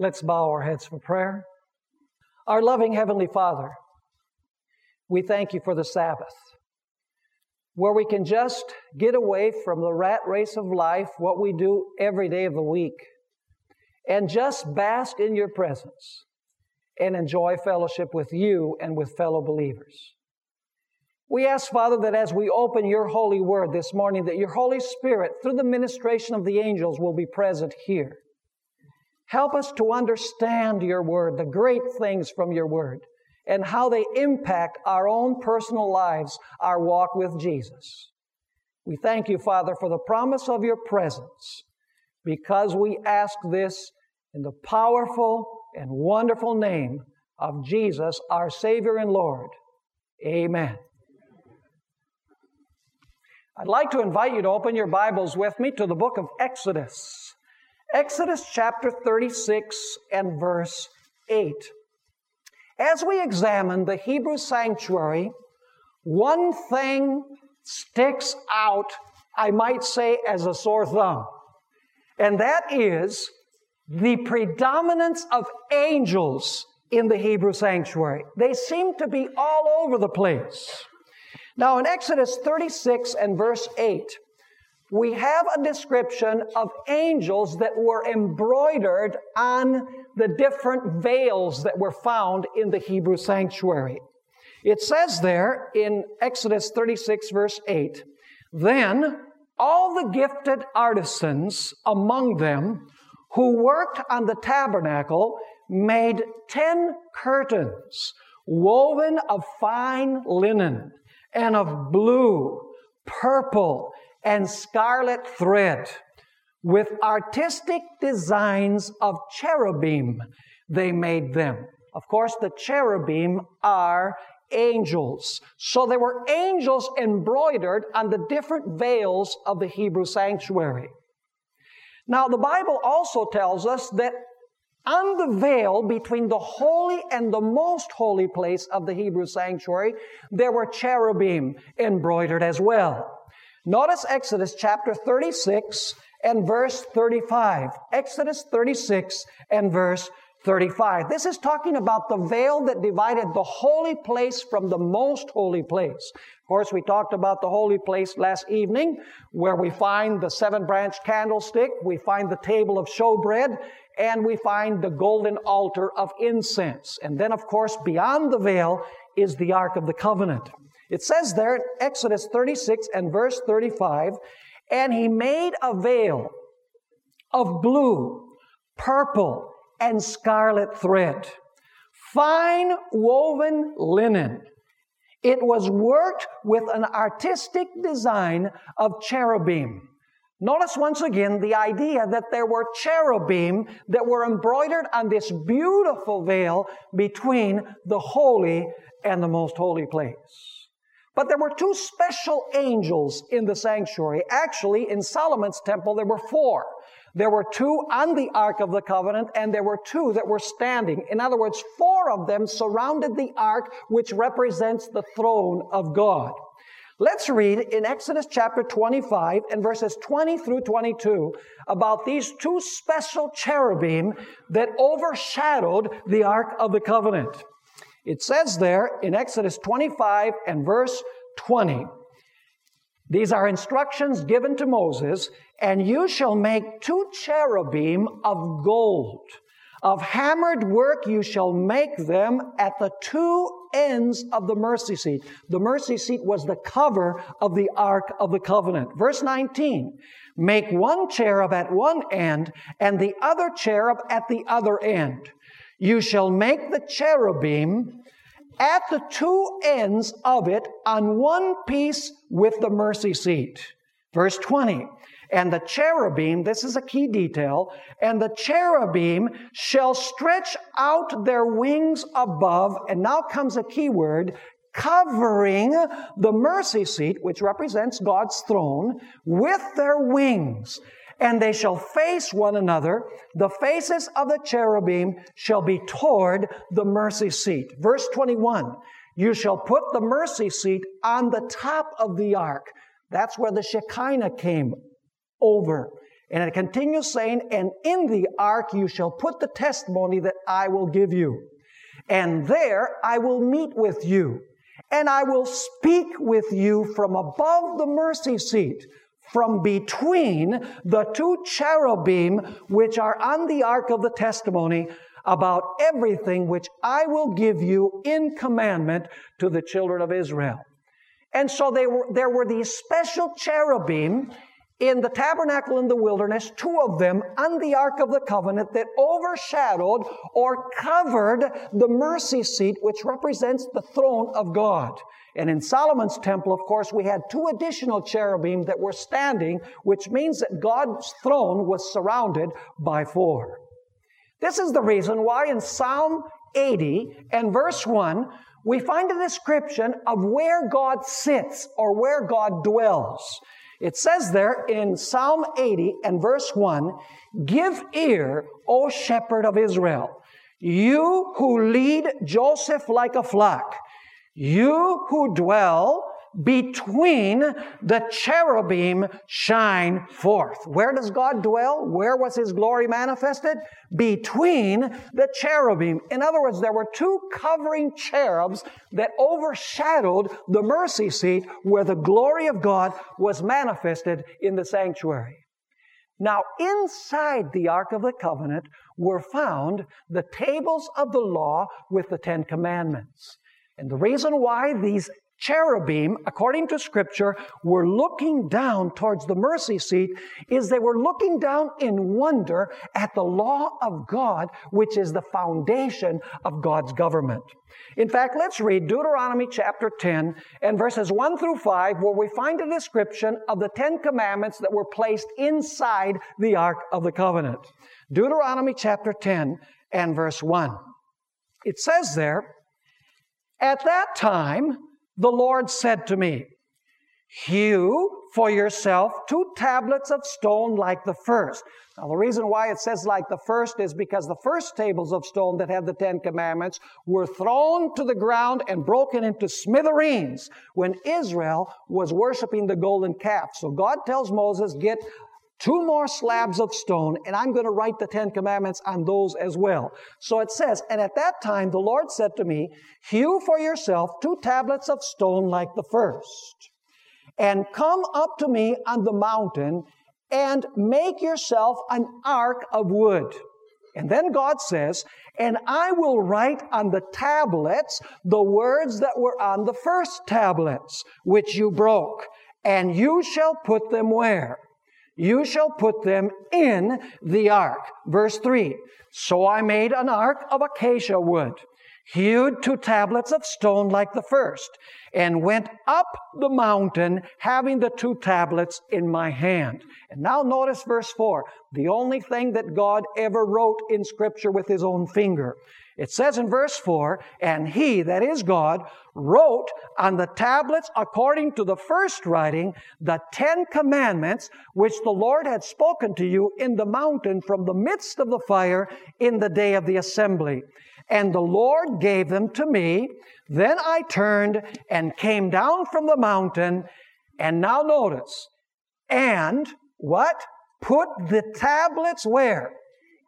Let's bow our heads for prayer. Our loving Heavenly Father, we thank you for the Sabbath, where we can just get away from the rat race of life, what we do every day of the week, and just bask in your presence and enjoy fellowship with you and with fellow believers. We ask, Father, that as we open your holy word this morning, that your Holy Spirit, through the ministration of the angels, will be present here. Help us to understand your word, the great things from your word, and how they impact our own personal lives, our walk with Jesus. We thank you, Father, for the promise of your presence, because we ask this in the powerful and wonderful name of Jesus, our Savior and Lord. Amen. I'd like to invite you to open your Bibles with me to the book of Exodus. Exodus chapter 36 and verse 8. As we examine the Hebrew sanctuary, one thing sticks out, I might say, as a sore thumb, and that is the predominance of angels in the Hebrew sanctuary. They seem to be all over the place. Now, in Exodus 36 and verse 8, we have a description of angels that were embroidered on the different veils that were found in the Hebrew sanctuary. It says there in Exodus 36, verse 8, Then all the gifted artisans among them who worked on the tabernacle made ten curtains woven of fine linen and of blue, purple, and scarlet thread with artistic designs of cherubim. They made them. Of course, the cherubim are angels. So there were angels embroidered on the different veils of the Hebrew sanctuary. Now, the Bible also tells us that on the veil between the holy and the most holy place of the Hebrew sanctuary, there were cherubim embroidered as well. Notice Exodus chapter 36 and verse 35. Exodus 36 and verse 35. This is talking about the veil that divided the holy place from the most holy place. Of course, we talked about the holy place last evening, where we find the seven branch candlestick, we find the table of showbread, and we find the golden altar of incense. And then, of course, beyond the veil is the Ark of the Covenant. It says there in Exodus 36 and verse 35, and he made a veil of blue, purple, and scarlet thread, fine woven linen. It was worked with an artistic design of cherubim. Notice once again the idea that there were cherubim that were embroidered on this beautiful veil between the holy and the most holy place. But there were two special angels in the sanctuary. Actually, in Solomon's temple, there were four. There were two on the Ark of the Covenant, and there were two that were standing. In other words, four of them surrounded the Ark, which represents the throne of God. Let's read in Exodus chapter 25 and verses 20 through 22 about these two special cherubim that overshadowed the Ark of the Covenant. It says there in Exodus 25 and verse 20, these are instructions given to Moses, and you shall make two cherubim of gold. Of hammered work you shall make them at the two ends of the mercy seat. The mercy seat was the cover of the Ark of the Covenant. Verse 19, make one cherub at one end and the other cherub at the other end. You shall make the cherubim at the two ends of it on one piece with the mercy seat. Verse 20. And the cherubim, this is a key detail, and the cherubim shall stretch out their wings above, and now comes a key word, covering the mercy seat, which represents God's throne, with their wings and they shall face one another. The faces of the cherubim shall be toward the mercy seat. Verse 21 You shall put the mercy seat on the top of the ark. That's where the Shekinah came over. And it continues saying, And in the ark you shall put the testimony that I will give you. And there I will meet with you. And I will speak with you from above the mercy seat, from between the two cherubim which are on the ark of the testimony, about everything which I will give you in commandment to the children of Israel. And so were, there were these special cherubim in the tabernacle in the wilderness, two of them on the Ark of the Covenant that overshadowed or covered the mercy seat, which represents the throne of God. And in Solomon's temple, of course, we had two additional cherubim that were standing, which means that God's throne was surrounded by four. This is the reason why in Psalm 80 and verse 1, we find a description of where God sits or where God dwells. It says there in Psalm 80 and verse 1 Give ear, O shepherd of Israel, you who lead Joseph like a flock, you who dwell between the cherubim shine forth. Where does God dwell? Where was His glory manifested? Between the cherubim. In other words, there were two covering cherubs that overshadowed the mercy seat where the glory of God was manifested in the sanctuary. Now, inside the Ark of the Covenant were found the tables of the law with the Ten Commandments. And the reason why these cherubim, according to scripture, were looking down towards the mercy seat is they were looking down in wonder at the law of God, which is the foundation of God's government. In fact, let's read Deuteronomy chapter 10 and verses 1 through 5, where we find a description of the Ten Commandments that were placed inside the Ark of the Covenant. Deuteronomy chapter 10 and verse 1. It says there, At that time, the Lord said to me, Hew for yourself two tablets of stone like the first. Now, the reason why it says like the first is because the first tables of stone that had the Ten Commandments were thrown to the ground and broken into smithereens when Israel was worshiping the golden calf. So God tells Moses, Get two more slabs of stone, and I'm going to write the Ten Commandments on those as well. So it says, And at that time the Lord said to me, Hew for yourself two tablets of stone like the first, and come up to me on the mountain, and make yourself an ark of wood. And then God says, And I will write on the tablets the words that were on the first tablets, which you broke, and you shall put them where? You shall put them in the ark. Verse 3. So I made an ark of acacia wood, hewed two tablets of stone like the first, and went up the mountain having the two tablets in my hand. And now notice verse 4. The only thing that God ever wrote in Scripture with his own finger. It says in verse 4, and he, that is God, wrote on the tablets according to the first writing the Ten Commandments which the Lord had spoken to you in the mountain from the midst of the fire in the day of the assembly. And the Lord gave them to me. Then I turned and came down from the mountain. And now notice, and what? Put the tablets where?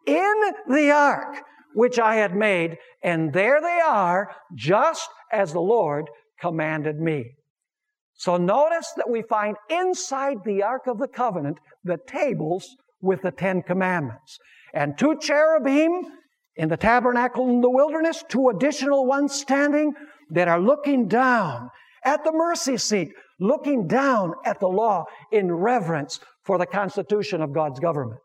In the ark which I had made, and there they are, just as the Lord commanded me. So notice that we find inside the Ark of the Covenant the tables with the Ten Commandments. And two cherubim in the tabernacle in the wilderness, two additional ones standing that are looking down at the mercy seat, looking down at the law in reverence for the constitution of God's government.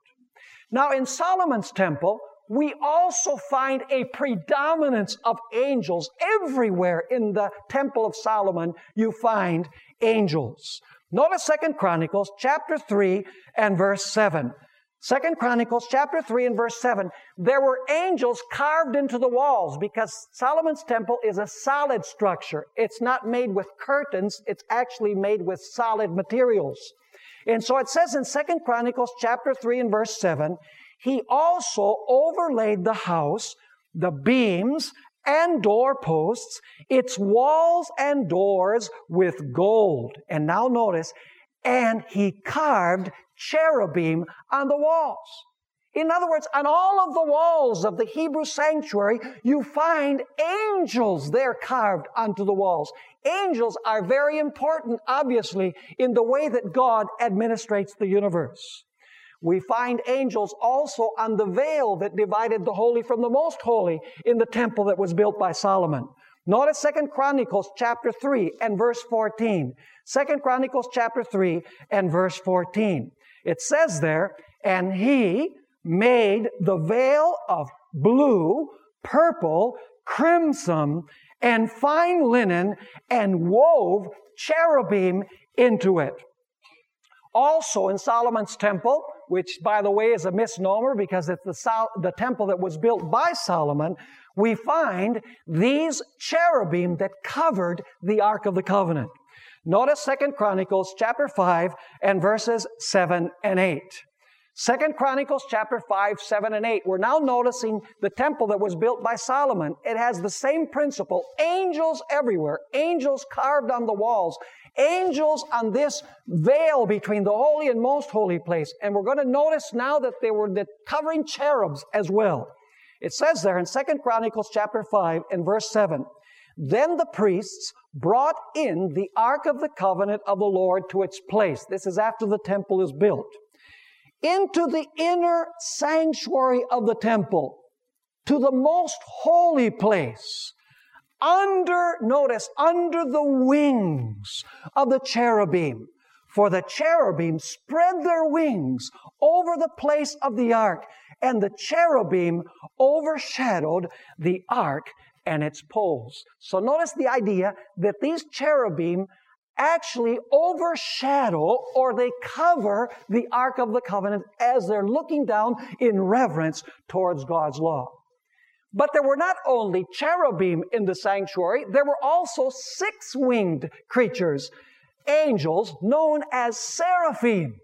Now, in Solomon's temple, we also find a predominance of angels. Everywhere in the Temple of Solomon, you find angels. Notice Second Chronicles chapter 3 and verse 7. Second Chronicles chapter 3 and verse 7. There were angels carved into the walls because Solomon's temple is a solid structure. It's not made with curtains, it's actually made with solid materials. And so it says in Second Chronicles chapter 3 and verse 7, he also overlaid the house, the beams, and doorposts, its walls and doors with gold. And now notice, and he carved cherubim on the walls. In other words, on all of the walls of the Hebrew sanctuary, you find angels there carved onto the walls. Angels are very important, obviously, in the way that God administrates the universe. We find angels also on the veil that divided the holy from the most holy in the temple that was built by Solomon. Notice Second Chronicles chapter 3 and verse 14. Second Chronicles chapter 3 and verse 14. It says there, and he made the veil of blue, purple, crimson, and fine linen and wove cherubim into it. Also in Solomon's temple, which by the way is a misnomer because it's the, Sol- the temple that was built by Solomon, we find these cherubim that covered the Ark of the Covenant. Notice Second Chronicles chapter 5 and verses 7 and 8. Second Chronicles chapter 5, 7, and 8. We're now noticing the temple that was built by Solomon. It has the same principle. Angels everywhere. Angels carved on the walls. Angels on this veil between the holy and most holy place. And we're going to notice now that they were the covering cherubs as well. It says there in Second Chronicles chapter 5 and verse 7. Then the priests brought in the Ark of the Covenant of the Lord to its place. This is after the temple is built into the inner sanctuary of the temple, to the most holy place, under, notice, under the wings of the cherubim. For the cherubim spread their wings over the place of the ark, and the cherubim overshadowed the ark and its poles. So notice the idea that these cherubim actually overshadow or they cover the Ark of the Covenant as they're looking down in reverence towards God's law. But there were not only cherubim in the sanctuary, there were also six winged creatures, angels known as seraphim.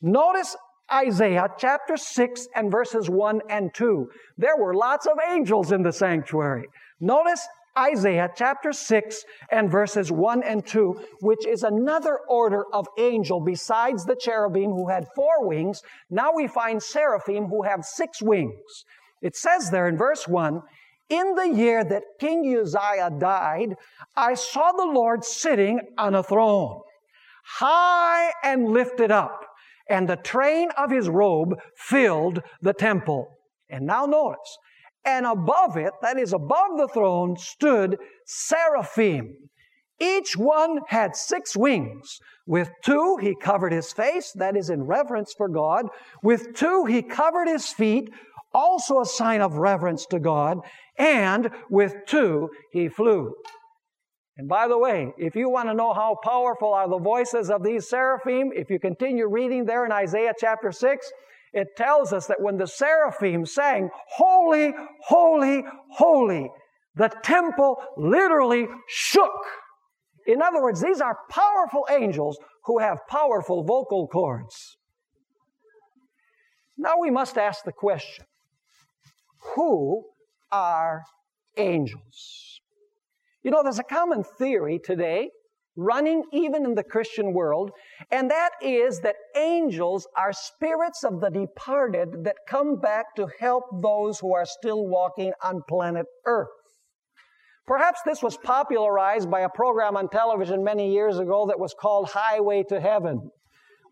Notice Isaiah chapter 6 and verses 1 and 2. There were lots of angels in the sanctuary. Notice Isaiah chapter 6 and verses 1 and 2, which is another order of angel besides the cherubim who had four wings. Now we find seraphim who have six wings. It says there in verse 1 In the year that King Uzziah died, I saw the Lord sitting on a throne, high and lifted up, and the train of his robe filled the temple. And now notice, and above it, that is above the throne, stood seraphim. Each one had six wings. With two, he covered his face, that is in reverence for God. With two, he covered his feet, also a sign of reverence to God. And with two, he flew. And by the way, if you want to know how powerful are the voices of these seraphim, if you continue reading there in Isaiah chapter 6, it tells us that when the seraphim sang, Holy, Holy, Holy, the temple literally shook. In other words, these are powerful angels who have powerful vocal cords. Now we must ask the question who are angels? You know, there's a common theory today running even in the Christian world, and that is that angels are spirits of the departed that come back to help those who are still walking on planet Earth. Perhaps this was popularized by a program on television many years ago that was called Highway to Heaven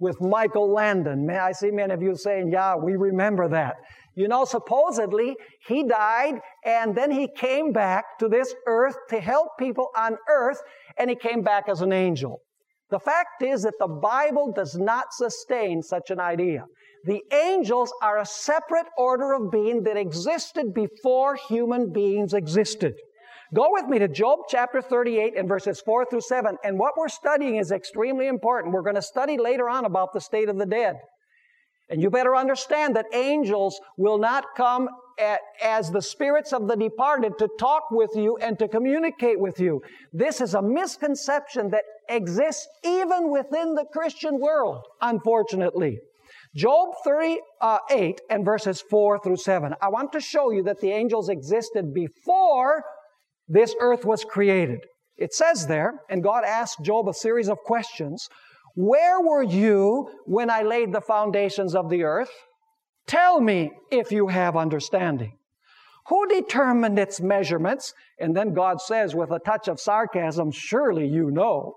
with Michael Landon. May I see many of you saying, yeah, we remember that. You know, supposedly he died and then he came back to this earth to help people on earth and he came back as an angel. The fact is that the Bible does not sustain such an idea. The angels are a separate order of being that existed before human beings existed. Go with me to Job chapter 38 and verses 4 through 7. And what we're studying is extremely important. We're going to study later on about the state of the dead. And you better understand that angels will not come as the spirits of the departed to talk with you and to communicate with you. This is a misconception that exists even within the Christian world, unfortunately. Job 38 uh, and verses 4 through 7. I want to show you that the angels existed before this earth was created. It says there, and God asked Job a series of questions. Where were you when I laid the foundations of the earth? Tell me if you have understanding. Who determined its measurements? And then God says with a touch of sarcasm, Surely you know.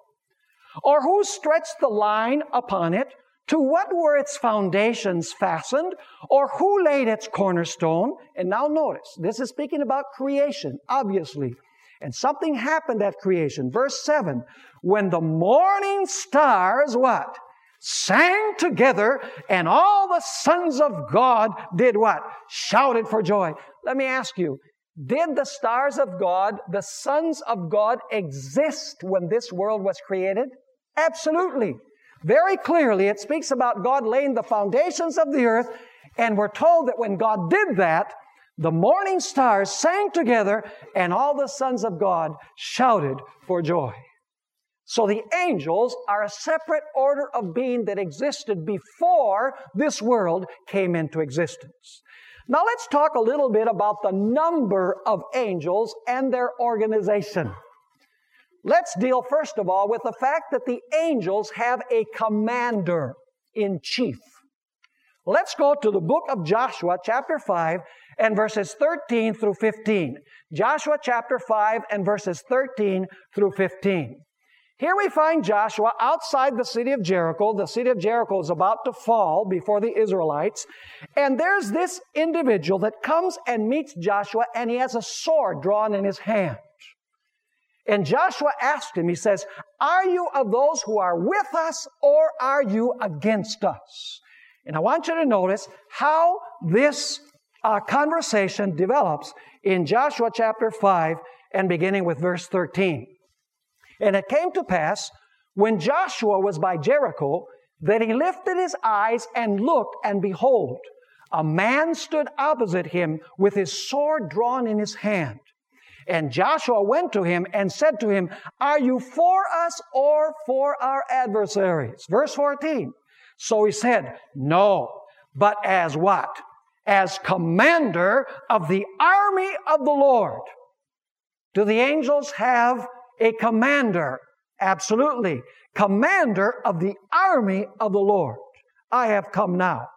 Or who stretched the line upon it? To what were its foundations fastened? Or who laid its cornerstone? And now notice, this is speaking about creation, obviously. And something happened at creation. Verse 7 When the morning stars, what? Sang together, and all the sons of God did what? Shouted for joy. Let me ask you, did the stars of God, the sons of God, exist when this world was created? Absolutely. Very clearly, it speaks about God laying the foundations of the earth, and we're told that when God did that, the morning stars sang together, and all the sons of God shouted for joy. So the angels are a separate order of being that existed before this world came into existence. Now let's talk a little bit about the number of angels and their organization. Let's deal first of all with the fact that the angels have a commander in chief. Let's go to the book of Joshua, chapter 5, and verses 13 through 15. Joshua chapter 5 and verses 13 through 15. Here we find Joshua outside the city of Jericho. The city of Jericho is about to fall before the Israelites. And there's this individual that comes and meets Joshua, and he has a sword drawn in his hand. And Joshua asked him, he says, Are you of those who are with us or are you against us? And I want you to notice how this uh, conversation develops in Joshua chapter 5 and beginning with verse 13. And it came to pass when Joshua was by Jericho that he lifted his eyes and looked, and behold, a man stood opposite him with his sword drawn in his hand. And Joshua went to him and said to him, Are you for us or for our adversaries? Verse 14. So he said, No, but as what? As commander of the army of the Lord. Do the angels have a commander? Absolutely. Commander of the army of the Lord. I have come now.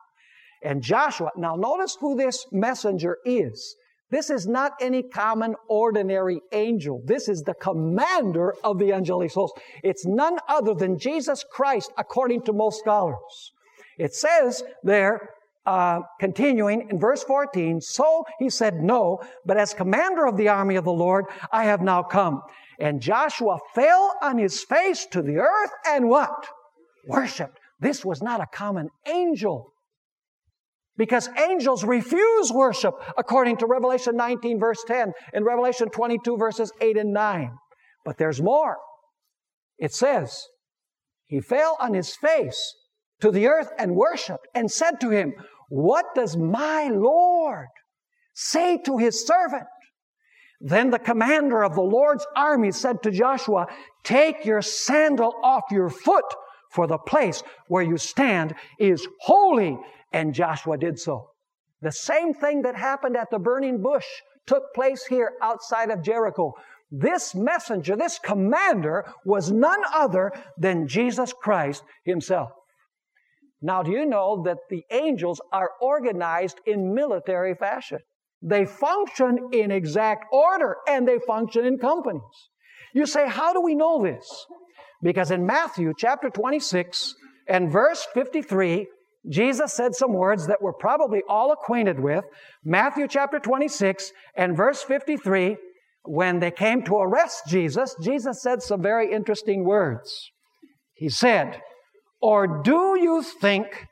And Joshua, now notice who this messenger is. This is not any common, ordinary angel. This is the commander of the angelic host. It's none other than Jesus Christ, according to most scholars. It says there, uh, continuing in verse 14, so he said, No, but as commander of the army of the Lord, I have now come. And Joshua fell on his face to the earth and what? Worshipped. This was not a common angel. Because angels refuse worship according to Revelation 19 verse 10 and Revelation 22 verses 8 and 9. But there's more. It says, He fell on his face to the earth and worshiped and said to him, What does my Lord say to his servant? Then the commander of the Lord's army said to Joshua, Take your sandal off your foot, for the place where you stand is holy. And Joshua did so. The same thing that happened at the burning bush took place here outside of Jericho. This messenger, this commander, was none other than Jesus Christ himself. Now, do you know that the angels are organized in military fashion? They function in exact order and they function in companies. You say, how do we know this? Because in Matthew chapter 26 and verse 53, Jesus said some words that we're probably all acquainted with. Matthew chapter 26 and verse 53, when they came to arrest Jesus, Jesus said some very interesting words. He said, Or do you think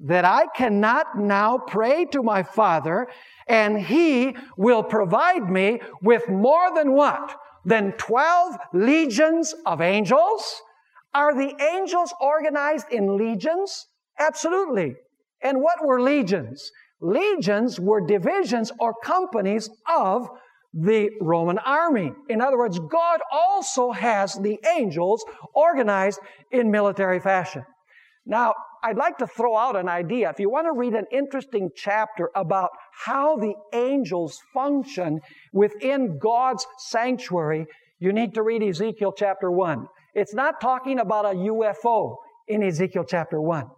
that I cannot now pray to my Father and He will provide me with more than what? Than 12 legions of angels? Are the angels organized in legions? Absolutely. And what were legions? Legions were divisions or companies of the Roman army. In other words, God also has the angels organized in military fashion. Now, I'd like to throw out an idea. If you want to read an interesting chapter about how the angels function within God's sanctuary, you need to read Ezekiel chapter 1. It's not talking about a UFO. in Ezekiel chapter 1.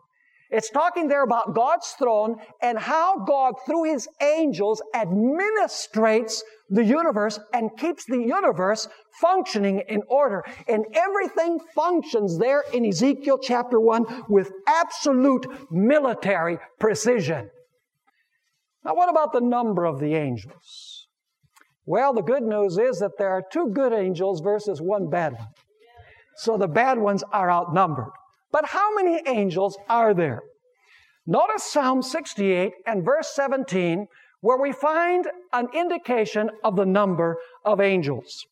It's talking there about God's throne and how God, through His angels, administrates the universe and keeps the universe functioning in order. And everything functions there in Ezekiel chapter 1 with absolute military precision. Now, what about the number of the angels? Well, the good news is that there are two good angels versus one bad one. So the bad ones are outnumbered. But how many angels are there? Notice Psalm 68 and verse 17, where we find an indication of the number of angels.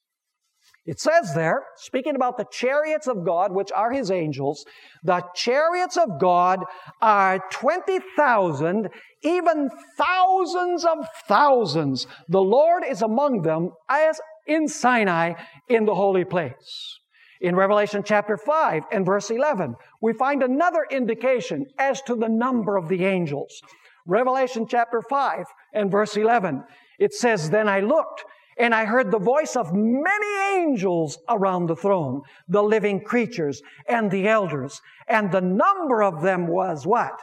It says there, speaking about the chariots of God, which are his angels, the chariots of God are 20,000, even thousands of thousands. The Lord is among them as in Sinai in the holy place. In Revelation chapter 5 and verse 11, we find another indication as to the number of the angels. Revelation chapter 5 and verse 11, it says, Then I looked, and I heard the voice of many angels around the throne, the living creatures and the elders, and the number of them was what?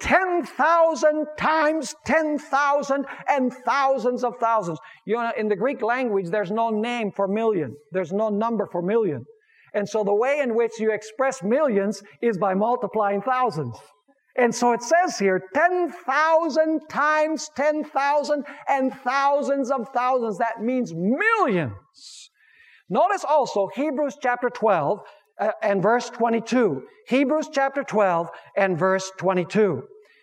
10,000 times 10,000 and thousands of thousands. You know, in the Greek language, there's no name for million. There's no number for million. And so the way in which you express millions is by multiplying thousands. And so it says here 10,000 times 10,000 and thousands of thousands. That means millions. Notice also Hebrews chapter 12 uh, and verse 22. Hebrews chapter 12 and verse 22.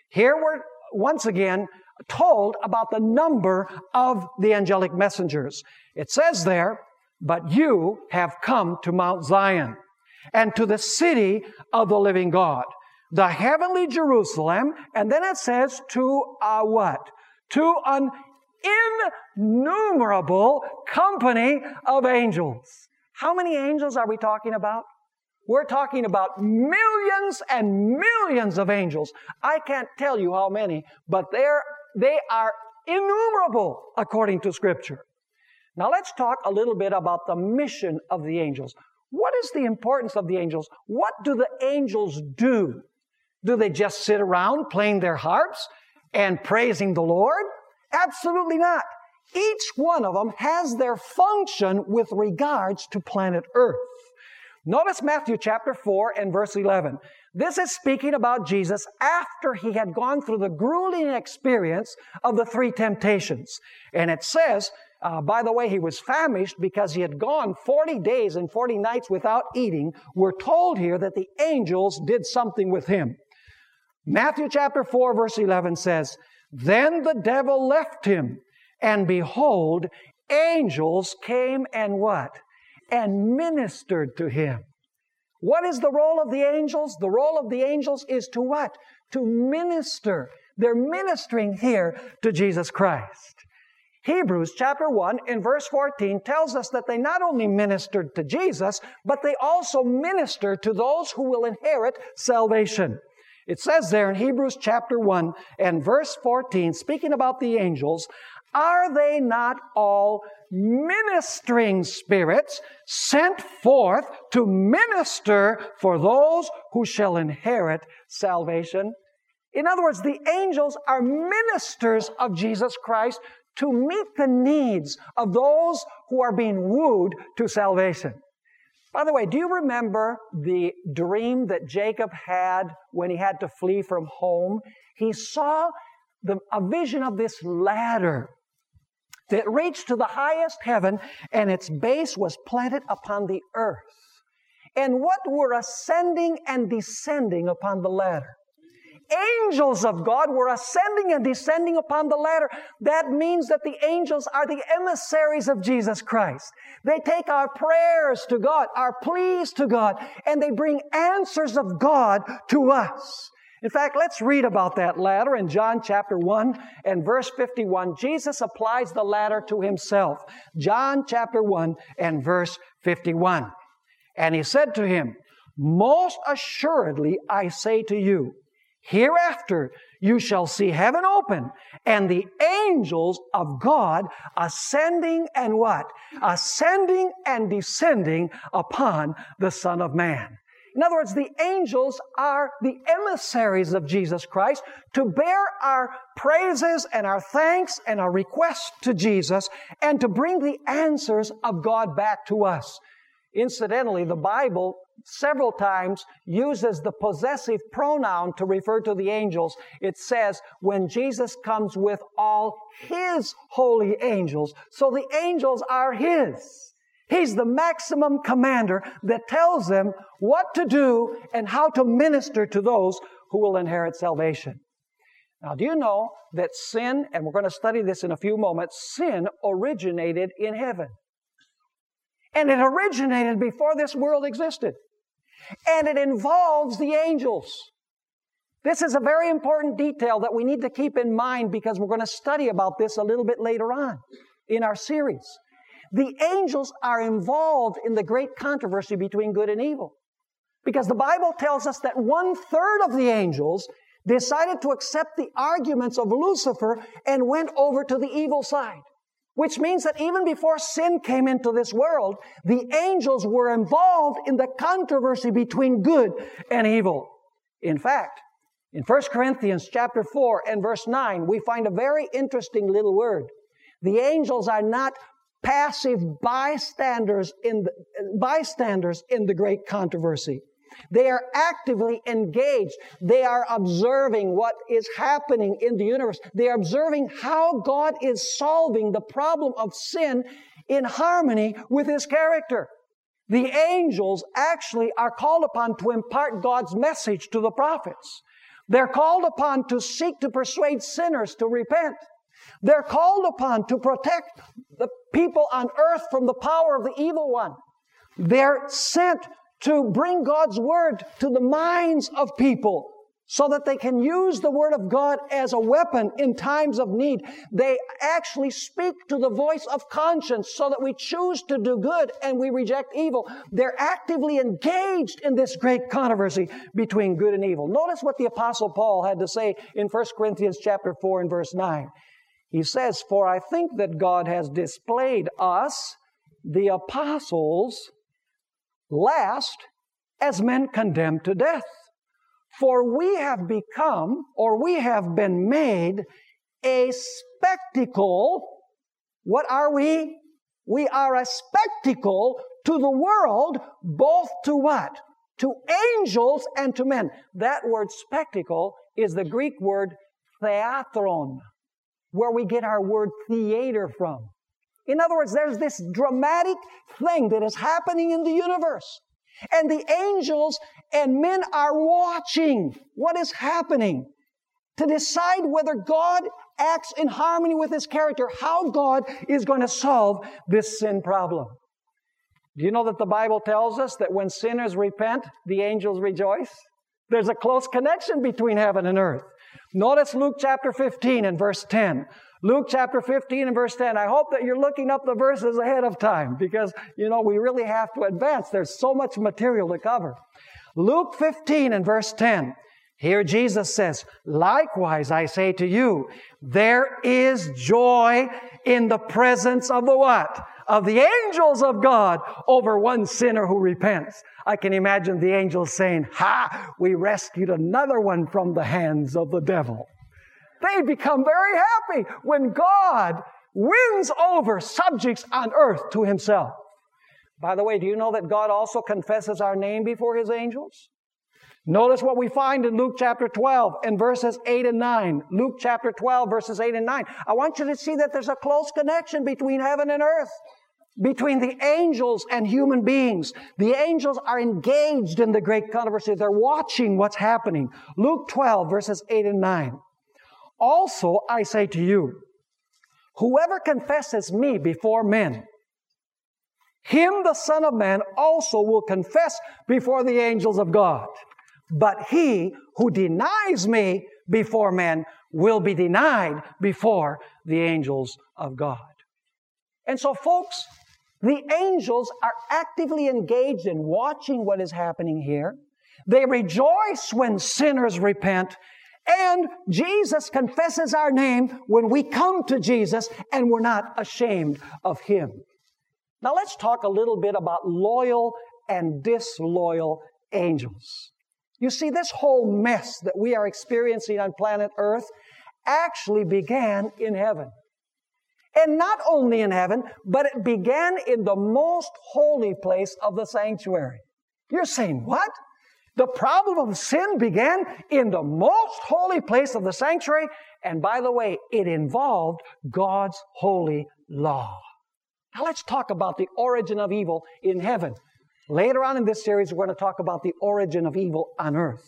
Here we're once again told about the number of the angelic messengers. It says there, but you have come to Mount Zion and to the city of the living God, the heavenly Jerusalem, and then it says to a what? To an innumerable company of angels. How many angels are we talking about? We're talking about millions and millions of angels. I can't tell you how many, but they're, they are innumerable according to Scripture. Now let's talk a little bit about the mission of the angels. What is the importance of the angels? What do the angels do? Do they just sit around playing their harps and praising the Lord? Absolutely not. Each one of them has their function with regards to planet Earth. Notice Matthew chapter 4 and verse 11. This is speaking about Jesus after he had gone through the grueling experience of the three temptations. And it says, uh, by the way, he was famished because he had gone 40 days and 40 nights without eating. We're told here that the angels did something with him. Matthew chapter 4 verse 11 says, Then the devil left him, and behold, angels came and what? And ministered to him. What is the role of the angels? The role of the angels is to what? To minister. They're ministering here to Jesus Christ. Hebrews chapter 1 in verse 14 tells us that they not only ministered to Jesus, but they also minister to those who will inherit salvation. It says there in Hebrews chapter 1 and verse 14, speaking about the angels, are they not all ministering spirits sent forth to minister for those who shall inherit salvation? In other words, the angels are ministers of Jesus Christ to meet the needs of those who are being wooed to salvation. By the way, do you remember the dream that Jacob had when he had to flee from home? He saw the, a vision of this ladder that reached to the highest heaven and its base was planted upon the earth. And what were ascending and descending upon the ladder? Angels of God were ascending and descending upon the ladder. That means that the angels are the emissaries of Jesus Christ. They take our prayers to God, our pleas to God, and they bring answers of God to us. In fact, let's read about that ladder in John chapter 1 and verse 51. Jesus applies the ladder to himself. John chapter 1 and verse 51. And he said to him, Most assuredly I say to you, Hereafter you shall see heaven open and the angels of God ascending and what? Ascending and descending upon the Son of Man. In other words, the angels are the emissaries of Jesus Christ to bear our praises and our thanks and our requests to Jesus and to bring the answers of God back to us. Incidentally, the Bible several times uses the possessive pronoun to refer to the angels. It says, when Jesus comes with all His holy angels. So the angels are His. He's the maximum commander that tells them what to do and how to minister to those who will inherit salvation. Now, do you know that sin, and we're going to study this in a few moments, sin originated in heaven. And it originated before this world existed. And it involves the angels. This is a very important detail that we need to keep in mind because we're going to study about this a little bit later on in our series. The angels are involved in the great controversy between good and evil. Because the Bible tells us that one third of the angels decided to accept the arguments of Lucifer and went over to the evil side. Which means that even before sin came into this world, the angels were involved in the controversy between good and evil. In fact, in 1 Corinthians chapter 4 and verse 9, we find a very interesting little word. The angels are not passive bystanders in the, bystanders in the great controversy. They are actively engaged. They are observing what is happening in the universe. They are observing how God is solving the problem of sin in harmony with His character. The angels actually are called upon to impart God's message to the prophets. They're called upon to seek to persuade sinners to repent. They're called upon to protect the people on earth from the power of the evil one. They're sent to bring God's word to the minds of people so that they can use the word of God as a weapon in times of need. They actually speak to the voice of conscience so that we choose to do good and we reject evil. They're actively engaged in this great controversy between good and evil. Notice what the apostle Paul had to say in 1 Corinthians chapter 4 and verse 9. He says, For I think that God has displayed us, the apostles, last as men condemned to death. For we have become, or we have been made, a spectacle. What are we? We are a spectacle to the world, both to what? To angels and to men. That word spectacle is the Greek word theatron where we get our word theater from. In other words, there's this dramatic thing that is happening in the universe. And the angels and men are watching what is happening to decide whether God acts in harmony with His character, how God is going to solve this sin problem. Do you know that the Bible tells us that when sinners repent, the angels rejoice? There's a close connection between heaven and earth. Notice Luke chapter 15 and verse 10. Luke chapter 15 and verse 10. I hope that you're looking up the verses ahead of time because, you know, we really have to advance. There's so much material to cover. Luke 15 and verse 10. Here Jesus says, Likewise I say to you, there is joy in the presence of the what? Of the angels of God over one sinner who repents. I can imagine the angels saying, Ha! We rescued another one from the hands of the devil. They become very happy when God wins over subjects on earth to himself. By the way, do you know that God also confesses our name before his angels? Notice what we find in Luke chapter 12 and verses 8 and 9. Luke chapter 12 verses 8 and 9. I want you to see that there's a close connection between heaven and earth between the angels and human beings. The angels are engaged in the great controversy. They're watching what's happening. Luke 12 verses 8 and 9. Also, I say to you, whoever confesses me before men, him the Son of Man also will confess before the angels of God. But he who denies me before men will be denied before the angels of God. And so, folks, the angels are actively engaged in watching what is happening here. They rejoice when sinners repent. And Jesus confesses our name when we come to Jesus and we're not ashamed of Him. Now let's talk a little bit about loyal and disloyal angels. You see, this whole mess that we are experiencing on planet Earth actually began in heaven. And not only in heaven, but it began in the most holy place of the sanctuary. You're saying, what? The problem of sin began in the most holy place of the sanctuary. And by the way, it involved God's holy law. Now let's talk about the origin of evil in heaven. Later on in this series, we're going to talk about the origin of evil on earth.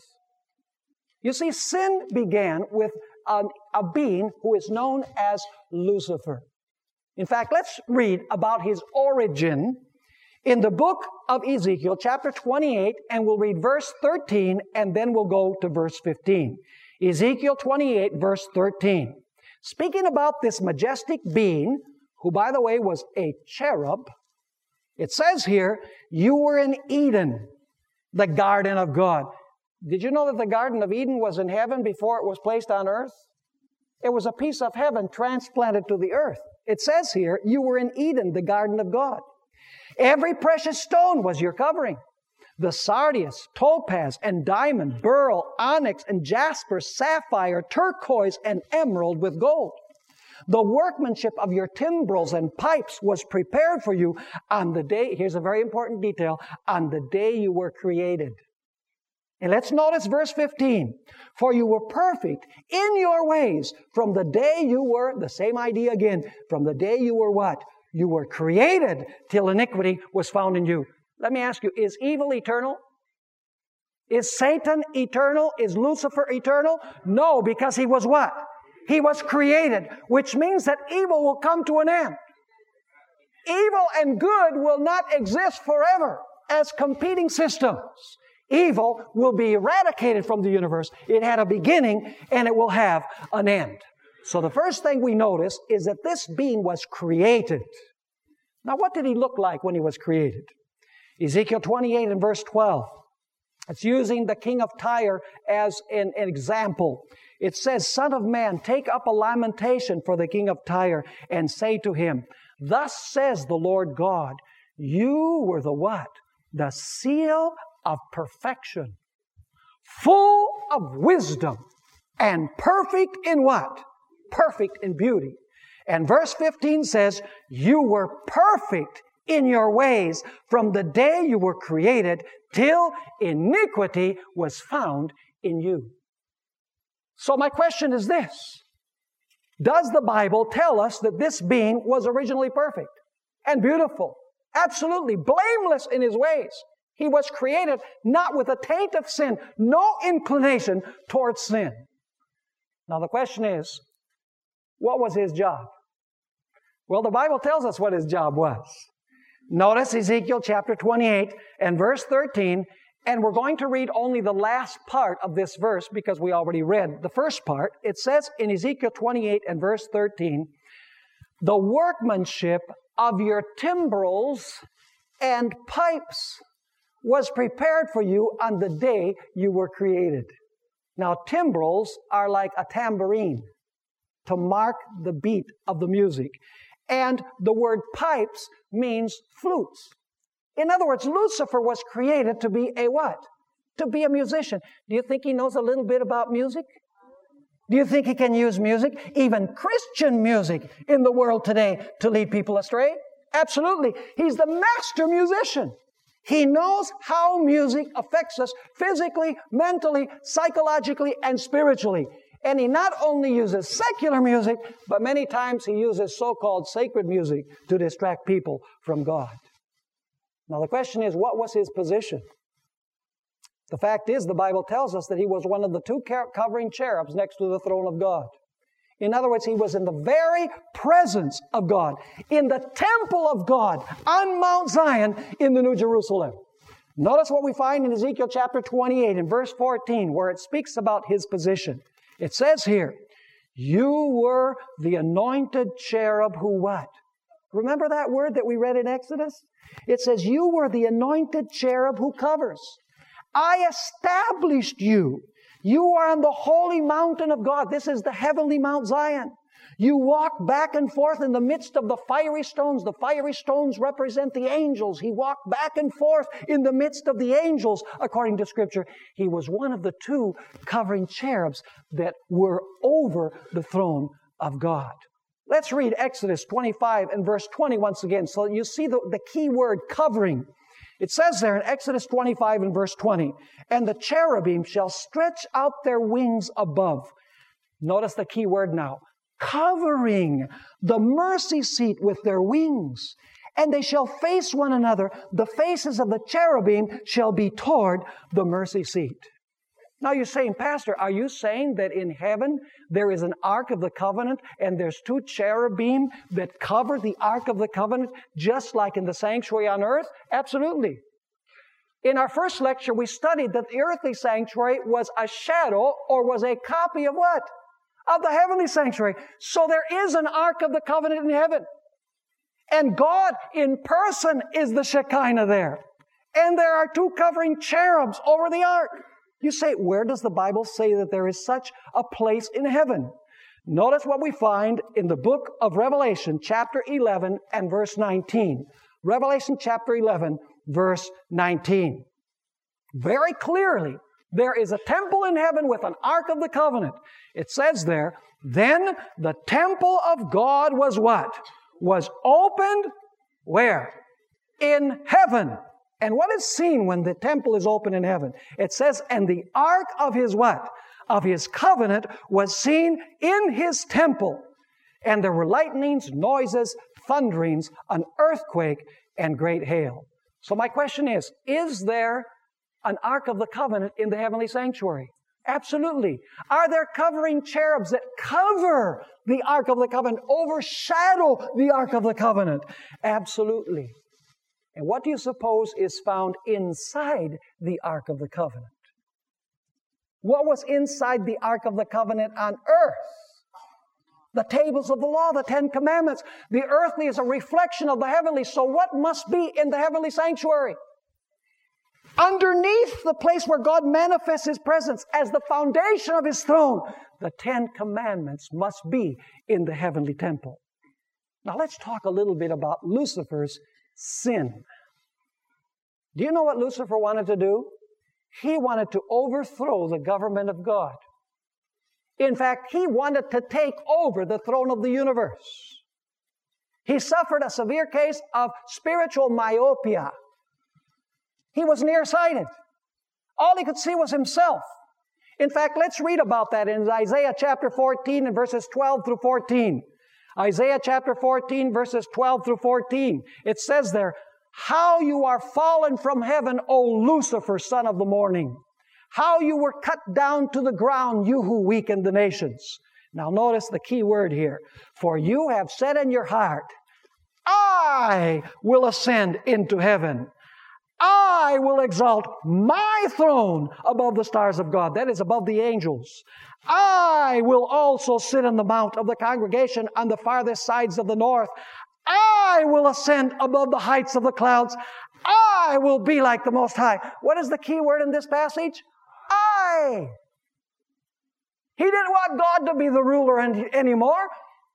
You see, sin began with a, a being who is known as Lucifer. In fact, let's read about his origin in the book of Ezekiel, chapter 28, and we'll read verse 13, and then we'll go to verse 15. Ezekiel 28, verse 13. Speaking about this majestic being, who, by the way, was a cherub, it says here, You were in Eden, the garden of God. Did you know that the Garden of Eden was in heaven before it was placed on earth? It was a piece of heaven transplanted to the earth. It says here, You were in Eden, the garden of God. Every precious stone was your covering. The sardius, topaz, and diamond, beryl, onyx, and jasper, sapphire, turquoise, and emerald with gold. The workmanship of your timbrels and pipes was prepared for you on the day, here's a very important detail, on the day you were created. And let's notice verse 15. For you were perfect in your ways from the day you were, the same idea again, from the day you were what? You were created till iniquity was found in you. Let me ask you, is evil eternal? Is Satan eternal? Is Lucifer eternal? No, because he was what? He was created, which means that evil will come to an end. Evil and good will not exist forever as competing systems. Evil will be eradicated from the universe. It had a beginning and it will have an end. So the first thing we notice is that this being was created. Now, what did he look like when he was created? Ezekiel 28 and verse 12. It's using the king of Tyre as an, an, example. It says, Son of man, take up a lamentation for the king of Tyre and say to him, Thus says the Lord God, you were the what? The seal of perfection, full of wisdom, and perfect in what? Perfect in beauty. And verse 15 says, You were perfect in your ways from the day you were created till iniquity was found in you. So, my question is this Does the Bible tell us that this being was originally perfect and beautiful? Absolutely blameless in his ways. He was created not with a taint of sin, no inclination towards sin. Now, the question is, what was his job? Well, the Bible tells us what his job was. Notice Ezekiel chapter 28 and verse 13, and we're going to read only the last part of this verse because we already read the first part. It says in Ezekiel 28 and verse 13, the workmanship of your timbrels and pipes was prepared for you on the day you were created. Now, timbrels are like a tambourine to mark the beat of the music. And the word pipes means flutes. In other words, Lucifer was created to be a what? To be a musician. Do you think he knows a little bit about music? Do you think he can use music, even Christian music, in the world today to lead people astray? Absolutely. He's the master musician. He knows how music affects us physically, mentally, psychologically, and spiritually. And he not only uses secular music, but many times he uses so called sacred music to distract people from God. Now, the question is, what was his position? The fact is, the Bible tells us that he was one of the two covering cherubs next to the throne of God. In other words, he was in the very presence of God, in the temple of God on Mount Zion in the New Jerusalem. Notice what we find in Ezekiel chapter 28 and verse 14, where it speaks about his position. It says here, You were the anointed cherub who what? Remember that word that we read in Exodus? It says, You were the anointed cherub who covers. I established you you are on the holy mountain of God. This is the heavenly Mount Zion. You walk back and forth in the midst of the fiery stones. The fiery stones represent the angels. He walked back and forth in the midst of the angels, according to Scripture. He was one of the two covering cherubs that were over the throne of God. Let's read Exodus 25 and verse 20 once again. So you see the, the key word covering. It says there in Exodus 25 and verse 20, and the cherubim shall stretch out their wings above. Notice the key word now covering the mercy seat with their wings. And they shall face one another. The faces of the cherubim shall be toward the mercy seat. Now you're saying, Pastor, are you saying that in heaven there is an Ark of the Covenant and there's two cherubim that cover the Ark of the Covenant just like in the sanctuary on earth? Absolutely. In our first lecture, we studied that the earthly sanctuary was a shadow or was a copy of what? Of the heavenly sanctuary. So there is an Ark of the Covenant in heaven. And God in person is the Shekinah there. And there are two covering cherubs over the ark. You say, where does the Bible say that there is such a place in heaven? Notice what we find in the book of Revelation, chapter 11 and verse 19. Revelation chapter 11, verse 19. Very clearly, there is a temple in heaven with an ark of the covenant. It says there, then the temple of God was what? Was opened where? In heaven. And what is seen when the temple is open in heaven? It says, and the ark of his what? Of his covenant was seen in his temple. And there were lightnings, noises, thunderings, an earthquake, and great hail. So my question is, is there an Ark of the Covenant in the heavenly sanctuary? Absolutely. Are there covering cherubs that cover the Ark of the Covenant, overshadow the Ark of the Covenant? Absolutely. And what do you suppose is found inside the Ark of the Covenant? What was inside the Ark of the Covenant on earth? The tables of the law, the Ten Commandments. The earthly is a reflection of the heavenly. So, what must be in the heavenly sanctuary? Underneath the place where God manifests His presence as the foundation of His throne, the Ten Commandments must be in the heavenly temple. Now let's talk a little bit about Lucifer's sin. Do you know what Lucifer wanted to do? He wanted to overthrow the government of God. In fact, he wanted to take over the throne of the universe. He suffered a severe case of spiritual myopia. He was nearsighted. All he could see was himself. In fact, let's read about that in Isaiah chapter 14 and verses 12 through 14. Isaiah chapter 14, verses 12 through 14. It says there, How you are fallen from heaven, O Lucifer, son of the morning. How you were cut down to the ground, you who weakened the nations. Now notice the key word here. For you have said in your heart, I will ascend into heaven. I will exalt my throne above the stars of God. That is above the angels. I will also sit on the mount of the congregation on the farthest sides of the north. I will ascend above the heights of the clouds. I will be like the Most High. What is the key word in this passage? I. He didn't want God to be the ruler anymore.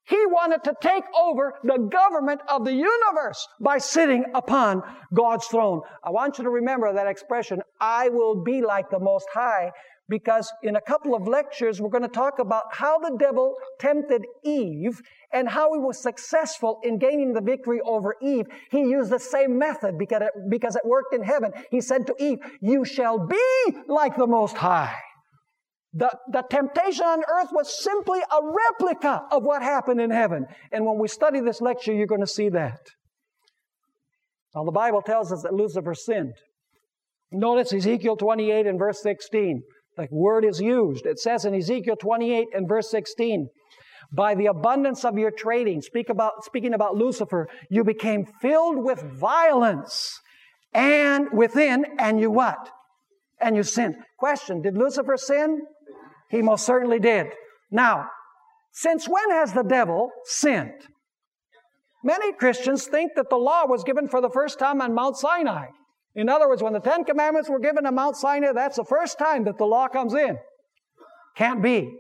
He wanted to take over the government of the universe by sitting upon God's throne. I want you to remember that expression, I will be like the Most High, because in a couple of lectures, we're going to talk about how the devil tempted Eve and how he was successful in gaining the victory over Eve. He used the same method because it, because it worked in heaven. He said to Eve, You shall be like the Most High. The, the temptation on earth was simply a replica of what happened in heaven. And when we study this lecture, you're going to see that. Now, the Bible tells us that Lucifer sinned. Notice Ezekiel 28 and verse 16. The word is used. It says in Ezekiel 28 and verse 16, by the abundance of your trading, speak about, speaking about Lucifer, you became filled with violence and within, and you what? And you sinned. Question, did Lucifer sin? He most certainly did. Now, since when has the devil sinned? Many Christians think that the law was given for the first time on Mount Sinai. In other words, when the Ten Commandments were given on Mount Sinai, that's the first time that the law comes in. Can't be.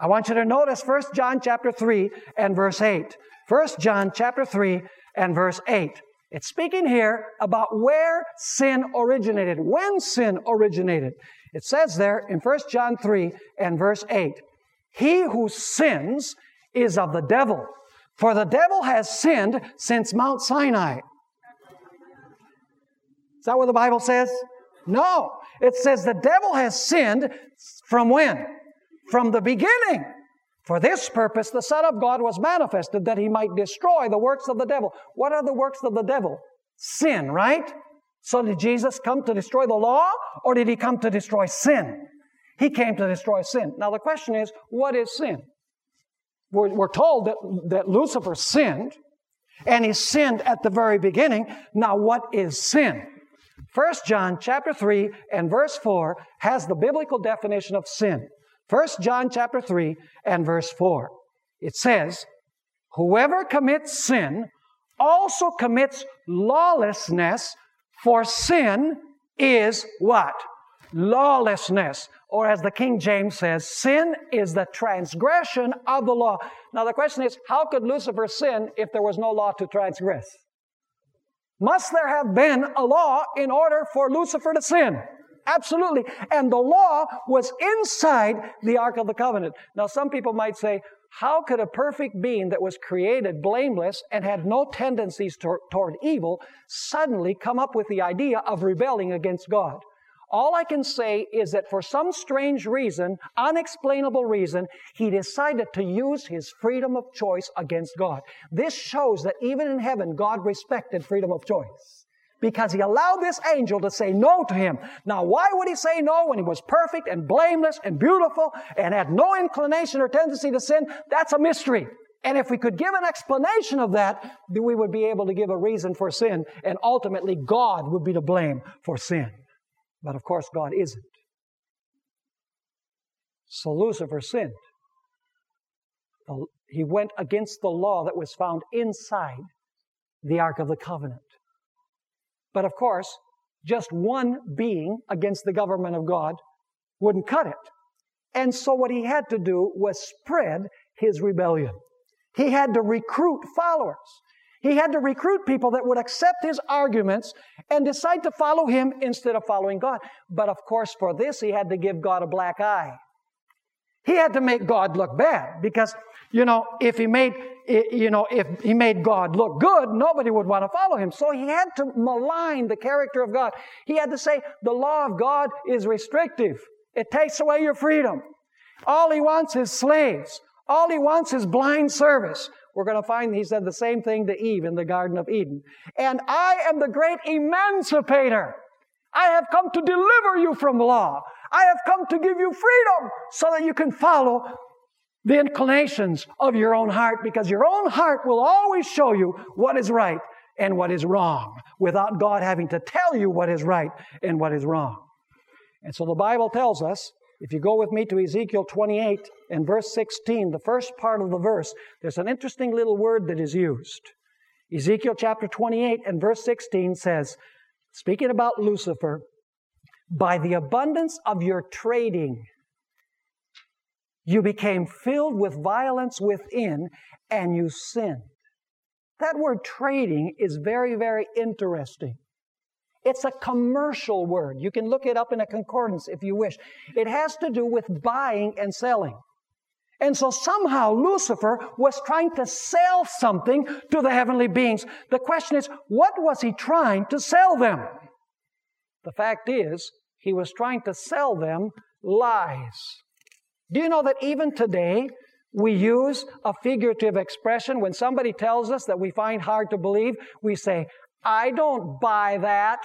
I want you to notice 1 John chapter 3 and verse 8. 1 John chapter 3 and verse 8. It's speaking here about where sin originated, when sin originated. It says there in 1 John 3 and verse 8, He who sins is of the devil, for the devil has sinned since Mount Sinai. Is that what the Bible says? No. It says the devil has sinned from when? From the beginning. For this purpose, the Son of God was manifested that he might destroy the works of the devil. What are the works of the devil? Sin, right? So did Jesus come to destroy the law or did he come to destroy sin? He came to destroy sin. Now the question is, what is sin? We're, we're told that, that Lucifer sinned and he sinned at the very beginning. Now what is sin? First John chapter 3 and verse 4 has the biblical definition of sin. First John chapter 3 and verse 4. It says, Whoever commits sin also commits lawlessness, for sin is what? Lawlessness. Or as the King James says, sin is the transgression of the law. Now the question is, how could Lucifer sin if there was no law to transgress? Must there have been a law in order for Lucifer to sin? Absolutely. And the law was inside the Ark of the Covenant. Now, some people might say, how could a perfect being that was created blameless and had no tendencies to- toward evil suddenly come up with the idea of rebelling against God? All I can say is that for some strange reason, unexplainable reason, he decided to use his freedom of choice against God. This shows that even in heaven, God respected freedom of choice because he allowed this angel to say no to him. Now, why would he say no when he was perfect and blameless and beautiful and had no inclination or tendency to sin? That's a mystery. And if we could give an explanation of that, then we would be able to give a reason for sin, and ultimately God would be to blame for sin. But of course, God isn't. So Lucifer sinned. He went against the law that was found inside the Ark of the Covenant. But of course, just one being against the government of God wouldn't cut it. And so what he had to do was spread his rebellion. He had to recruit followers. He had to recruit people that would accept his arguments and decide to follow him instead of following God. But of course, for this, he had to give God a black eye. He had to make God look bad because, you know, if he made, you know, if he made God look good, nobody would want to follow him. So he had to malign the character of God. He had to say, the law of God is restrictive. It takes away your freedom. All he wants is slaves. All he wants is blind service. We're going to find he said the same thing to Eve in the Garden of Eden. And I am the great emancipator. I have come to deliver you from law. I have come to give you freedom so that you can follow the inclinations of your own heart because your own heart will always show you what is right and what is wrong without God having to tell you what is right and what is wrong. And so the Bible tells us, if you go with me to Ezekiel 28 and verse 16, the first part of the verse, there's an interesting little word that is used. Ezekiel chapter 28 and verse 16 says, speaking about Lucifer, by the abundance of your trading, you became filled with violence within and you sinned. That word trading is very, very interesting. It's a commercial word. You can look it up in a concordance if you wish. It has to do with buying and selling. And so somehow Lucifer was trying to sell something to the heavenly beings. The question is, what was he trying to sell them? The fact is, he was trying to sell them lies. Do you know that even today, we use a figurative expression when somebody tells us that we find hard to believe, we say, I don't buy that.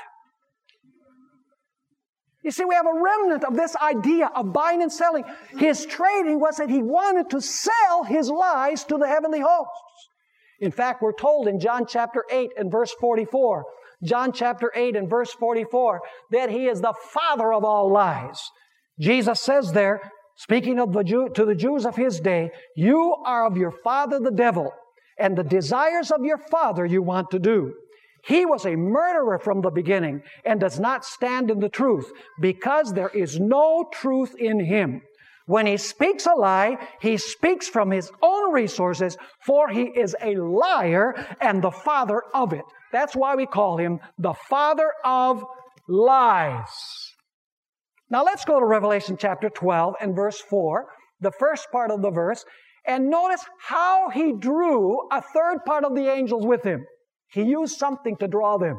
You see, we have a remnant of this idea of buying and selling. His trading was that he wanted to sell his lies to the heavenly hosts. In fact, we're told in John chapter 8 and verse 44 John chapter 8 and verse 44, that he is the father of all lies. Jesus says there, speaking of the Jew, to the Jews of his day, you are of your father the devil, and the desires of your father you want to do. He was a murderer from the beginning and does not stand in the truth because there is no truth in him. When he speaks a lie, he speaks from his own resources, for he is a liar and the father of it. That's why we call him the father of lies. Now let's go to Revelation chapter 12 and verse 4, the first part of the verse, and notice how he drew a third part of the angels with him. He used something to draw them.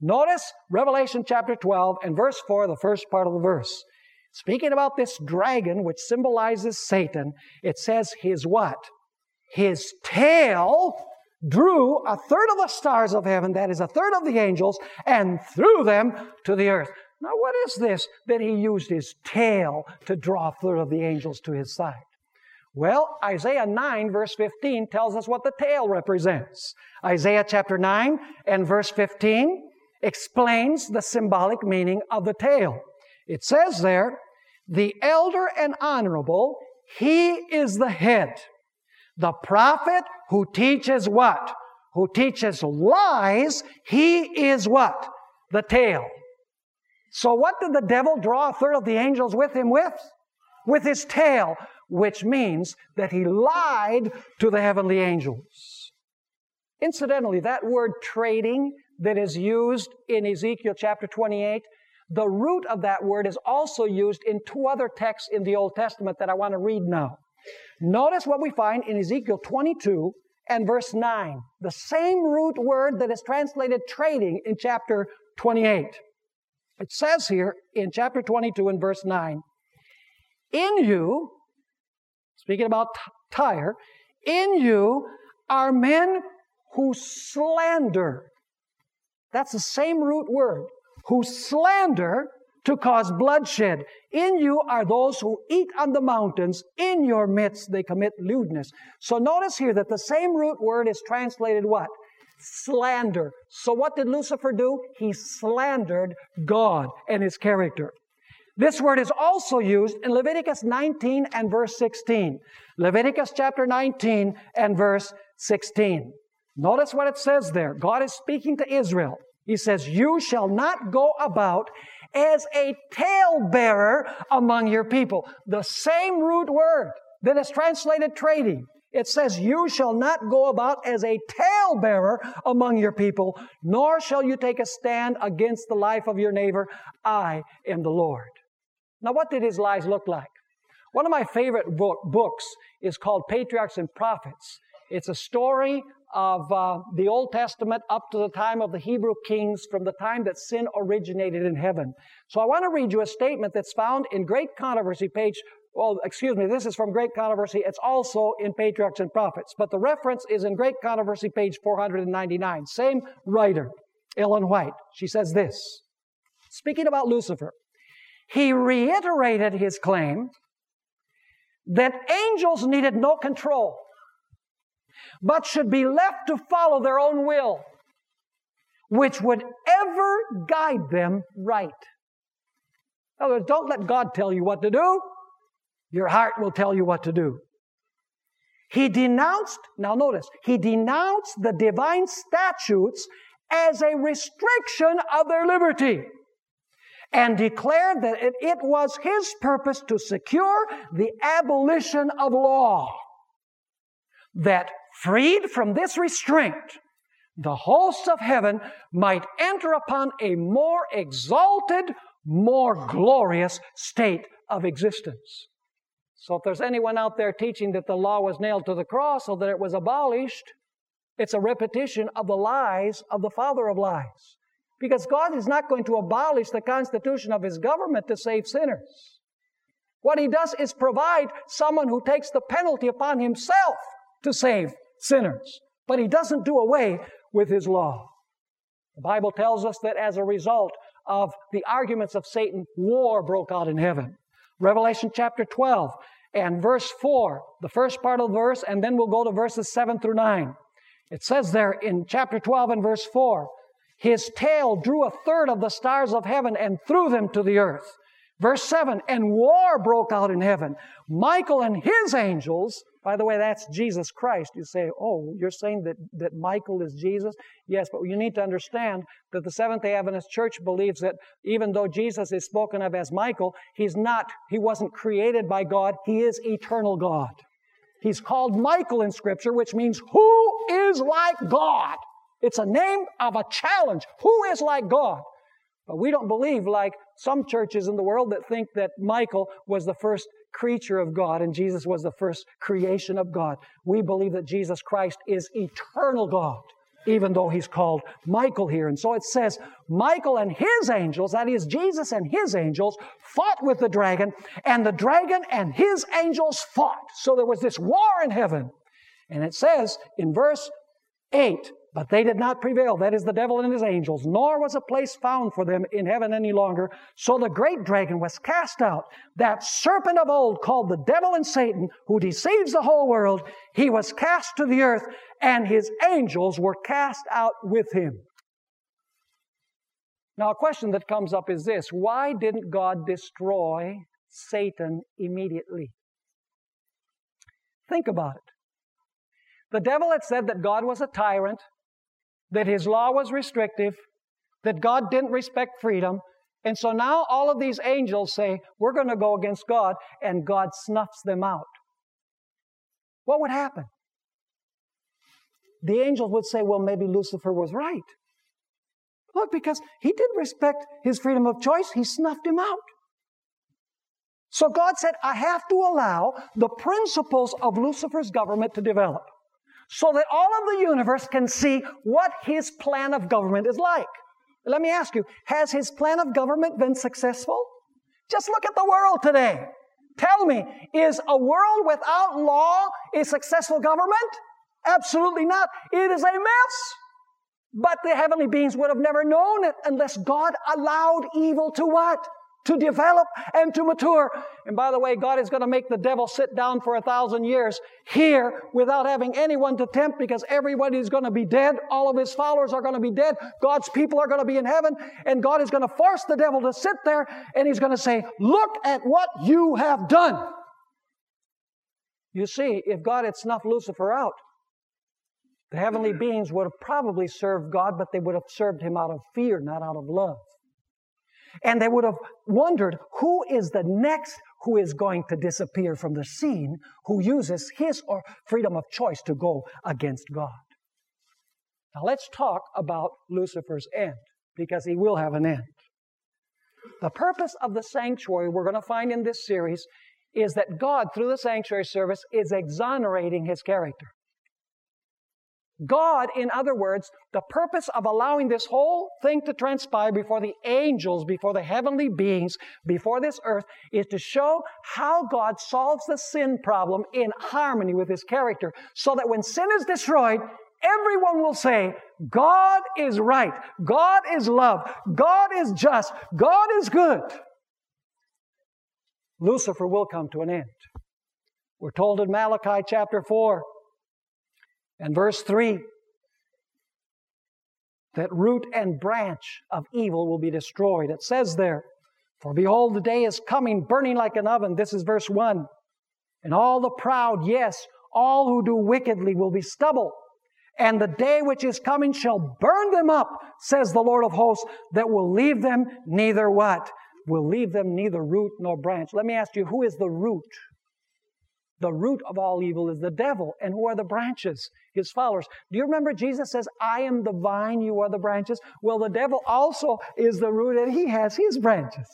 Notice Revelation chapter 12 and verse 4, the first part of the verse. Speaking about this dragon, which symbolizes Satan, it says his what? His tail drew a third of the stars of heaven, that is a third of the angels, and threw them to the earth. Now, what is this that he used his tail to draw third of the angels to his side? Well, Isaiah 9, verse 15, tells us what the tail represents. Isaiah chapter 9 and verse 15 explains the symbolic meaning of the tail. It says there, the elder and honorable, he is the head. The prophet who teaches what? Who teaches lies, he is what? The tail. So what did the devil draw a third of the angels with him with? With his tail, which means that he lied to the heavenly angels. Incidentally, that word trading that is used in Ezekiel chapter 28, the root of that word is also used in two other texts in the Old Testament that I want to read now. Notice what we find in Ezekiel 22 and verse 9. The same root word that is translated trading in chapter 28. It says here in chapter 22 and verse 9, In you, speaking about Tyre, in you are men who slander. That's the same root word. Who slander to cause bloodshed. In you are those who eat on the mountains. In your midst they commit lewdness. So notice here that the same root word is translated what? Slander. So what did Lucifer do? He slandered God and his character. This word is also used in Leviticus 19 and verse 16. Leviticus chapter 19 and verse 16. Notice what it says there. God is speaking to Israel. He says, You shall not go about as a talebearer among your people. The same root word that is translated trading. It says, You shall not go about as a talebearer among your people, nor shall you take a stand against the life of your neighbor. I am the Lord. Now, what did his lies look like? One of my favorite book, books is called Patriarchs and Prophets. It's a story of uh, the Old Testament up to the time of the Hebrew kings, from the time that sin originated in heaven. So I want to read you a statement that's found in Great Controversy, page well, excuse me, this is from Great Controversy. It's also in Patriarchs and Prophets, but the reference is in Great Controversy, page 499. Same writer, Ellen White. She says this Speaking about Lucifer, he reiterated his claim that angels needed no control, but should be left to follow their own will, which would ever guide them right. In other words, don't let God tell you what to do. Your heart will tell you what to do. He denounced, now notice, he denounced the divine statutes as a restriction of their liberty and declared that it, it, was his purpose to secure the abolition of law. That freed from this restraint, the hosts of heaven might enter upon a more exalted, more glorious state of existence. So if there's anyone out there teaching that the law was nailed to the cross or that it was abolished, it's a repetition of the lies of the father of lies. Because God is not going to abolish the constitution of his government to save sinners. What he does is provide someone who takes the penalty upon himself to save sinners. But he doesn't do away with his law. The Bible tells us that as a result of the arguments of Satan, war broke out in heaven. Revelation chapter 12 and verse 4, the first part of the verse, and then we'll go to verses 7 through 9. It says there in chapter 12 and verse 4, his tail drew a third of the stars of heaven and threw them to the earth. Verse 7, and war broke out in heaven. Michael and his angels By the way, that's Jesus Christ. You say, oh, you're saying that, that Michael is Jesus? Yes, but you need to understand that the Seventh day Adventist Church believes that even though Jesus is spoken of as Michael, he's not, he wasn't created by God, he is eternal God. He's called Michael in Scripture, which means who is like God? It's a name of a challenge. Who is like God? But we don't believe like some churches in the world that think that Michael was the first creature of God and Jesus was the first creation of God. We believe that Jesus Christ is eternal God, even though he's called Michael here. And so it says, Michael and his angels, that is, Jesus and his angels, fought with the dragon, and the dragon and his angels fought. So there was this war in heaven. And it says in verse 8, but they did not prevail, that is the devil and his angels, nor was a place found for them in heaven any longer. So the great dragon was cast out, that serpent of old called the devil and Satan, who deceives the whole world. He was cast to the earth, and his angels were cast out with him. Now, a question that comes up is this why didn't God destroy Satan immediately? Think about it. The devil had said that God was a tyrant, that his law was restrictive, that God didn't respect freedom. And so now all of these angels say, We're going to go against God, and God snuffs them out. What would happen? The angels would say, Well, maybe Lucifer was right. Look, because he didn't respect his freedom of choice, he snuffed him out. So God said, I have to allow the principles of Lucifer's government to develop so that all of the universe can see what his plan of government is like. Let me ask you, has his plan of government been successful? Just look at the world today. Tell me, is a world without law a successful government? Absolutely not. It is a mess. But the heavenly beings would have never known it unless God allowed evil to what? To develop and to mature. And by the way, God is going to make the devil sit down for a thousand years here without having anyone to tempt because everybody is going to be dead. All of his followers are going to be dead. God's people are going to be in heaven. And God is going to force the devil to sit there and he's going to say, Look at what you have done. You see, if God had snuffed Lucifer out, the heavenly beings would have probably served God, but they would have served him out of fear, not out of love. And they would have wondered who is the next who is going to disappear from the scene who uses his or freedom of choice to go against God. Now let's talk about Lucifer's end because he will have an end. The purpose of the sanctuary we're going to find in this series is that God, through the sanctuary service, is exonerating his character. God, in other words, the purpose of allowing this whole thing to transpire before the angels, before the heavenly beings, before this earth, is to show how God solves the sin problem in harmony with His character, so that when sin is destroyed, everyone will say, God is right, God is love, God is just, God is good. Lucifer will come to an end. We're told in Malachi chapter 4 and verse 3 that root and branch of evil will be destroyed. It says there, For behold, the day is coming, burning like an oven. This is verse 1. And all the proud, yes, all who do wickedly will be stubble. And the day which is coming shall burn them up, says the Lord of hosts, that will leave them neither what? Will leave them neither root nor branch. Let me ask you, who is the root the root of all evil is the devil. And who are the branches? His followers. Do you remember Jesus says, I am the vine, you are the branches? Well, the devil also is the root and he has his branches.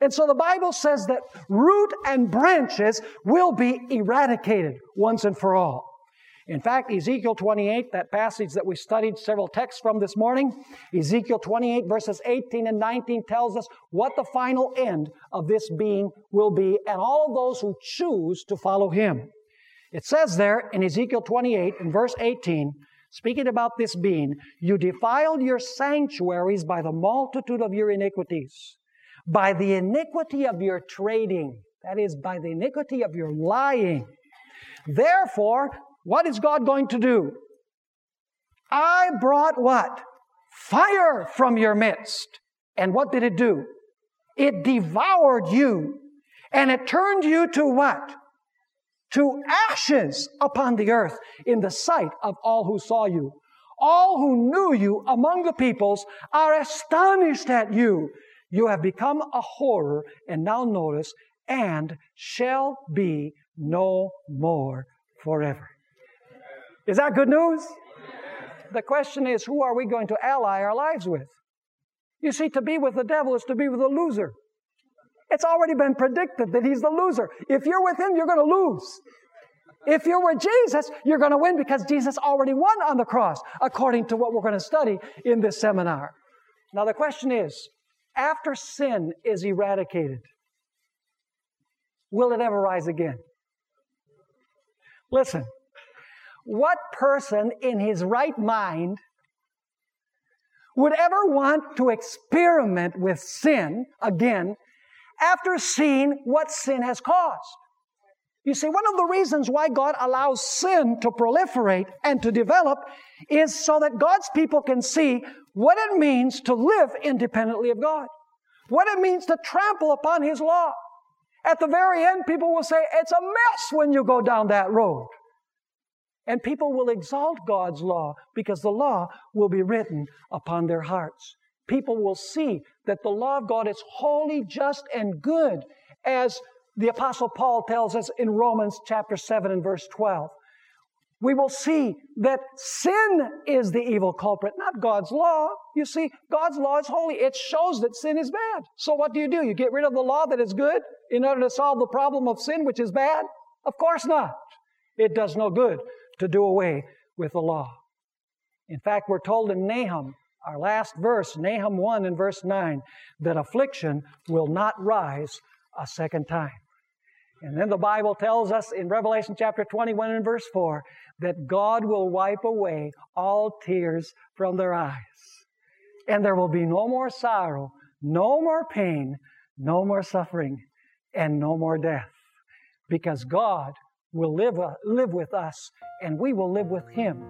And so the Bible says that root and branches will be eradicated once and for all. In fact, Ezekiel 28, that passage that we studied several texts from this morning, Ezekiel 28 verses 18 and 19 tells us what the final end of this being will be and all those who choose to follow him. It says there in Ezekiel 28 in verse 18, speaking about this being, you defiled your sanctuaries by the multitude of your iniquities, by the iniquity of your trading, that is, by the iniquity of your lying. Therefore, what is God going to do? I brought what? Fire from your midst. And what did it do? It devoured you. And it turned you to what? to ashes upon the earth in the sight of all who saw you. All who knew you among the peoples are astonished at you. You have become a horror, and now notice, and shall be no more forever. Is that good news? The question is, who are we going to ally our lives with? You see, to be with the devil is to be with a loser. It's already been predicted that he's the loser. If you're with him, you're going to lose. If you're with Jesus, you're going to win because Jesus already won on the cross, according to what we're going to study in this seminar. Now, the question is after sin is eradicated, will it ever rise again? Listen, what person in his right mind would ever want to experiment with sin again after seeing what sin has caused? You see, one of the reasons why God allows sin to proliferate and to develop is so that God's people can see what it means to live independently of God, what it means to trample upon His law. At the very end, people will say, It's a mess when you go down that road. And people will exalt God's law because the law will be written upon their hearts. People will see that the law of God is holy, just, and good, as the Apostle Paul tells us in Romans chapter 7 and verse 12. We will see that sin is the evil culprit, not God's law. You see, God's law is holy. It shows that sin is bad. So what do you do? You get rid of the law that is good in order to solve the problem of sin, which is bad? Of course not. It does no good to do away with the law. In fact, we're told in Nahum, our last verse, Nahum 1 and verse 9, that affliction will not rise a second time. And then the Bible tells us in Revelation chapter 21 and verse 4 that God will wipe away all tears from their eyes. And there will be no more sorrow, no more pain, no more suffering, and no more death. Because God will live, uh, live with us and we will live with Him.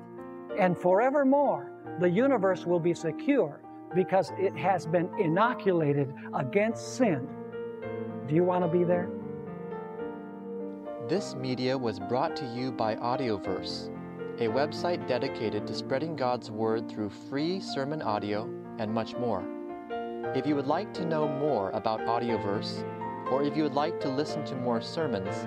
And forevermore, the universe will be secure because it has been inoculated against sin. Do you want to be there? This media was brought to you by Audioverse, a website dedicated to spreading God's Word through free sermon audio and much more. If you would like to know more about Audioverse, or if you would like to listen to more sermons,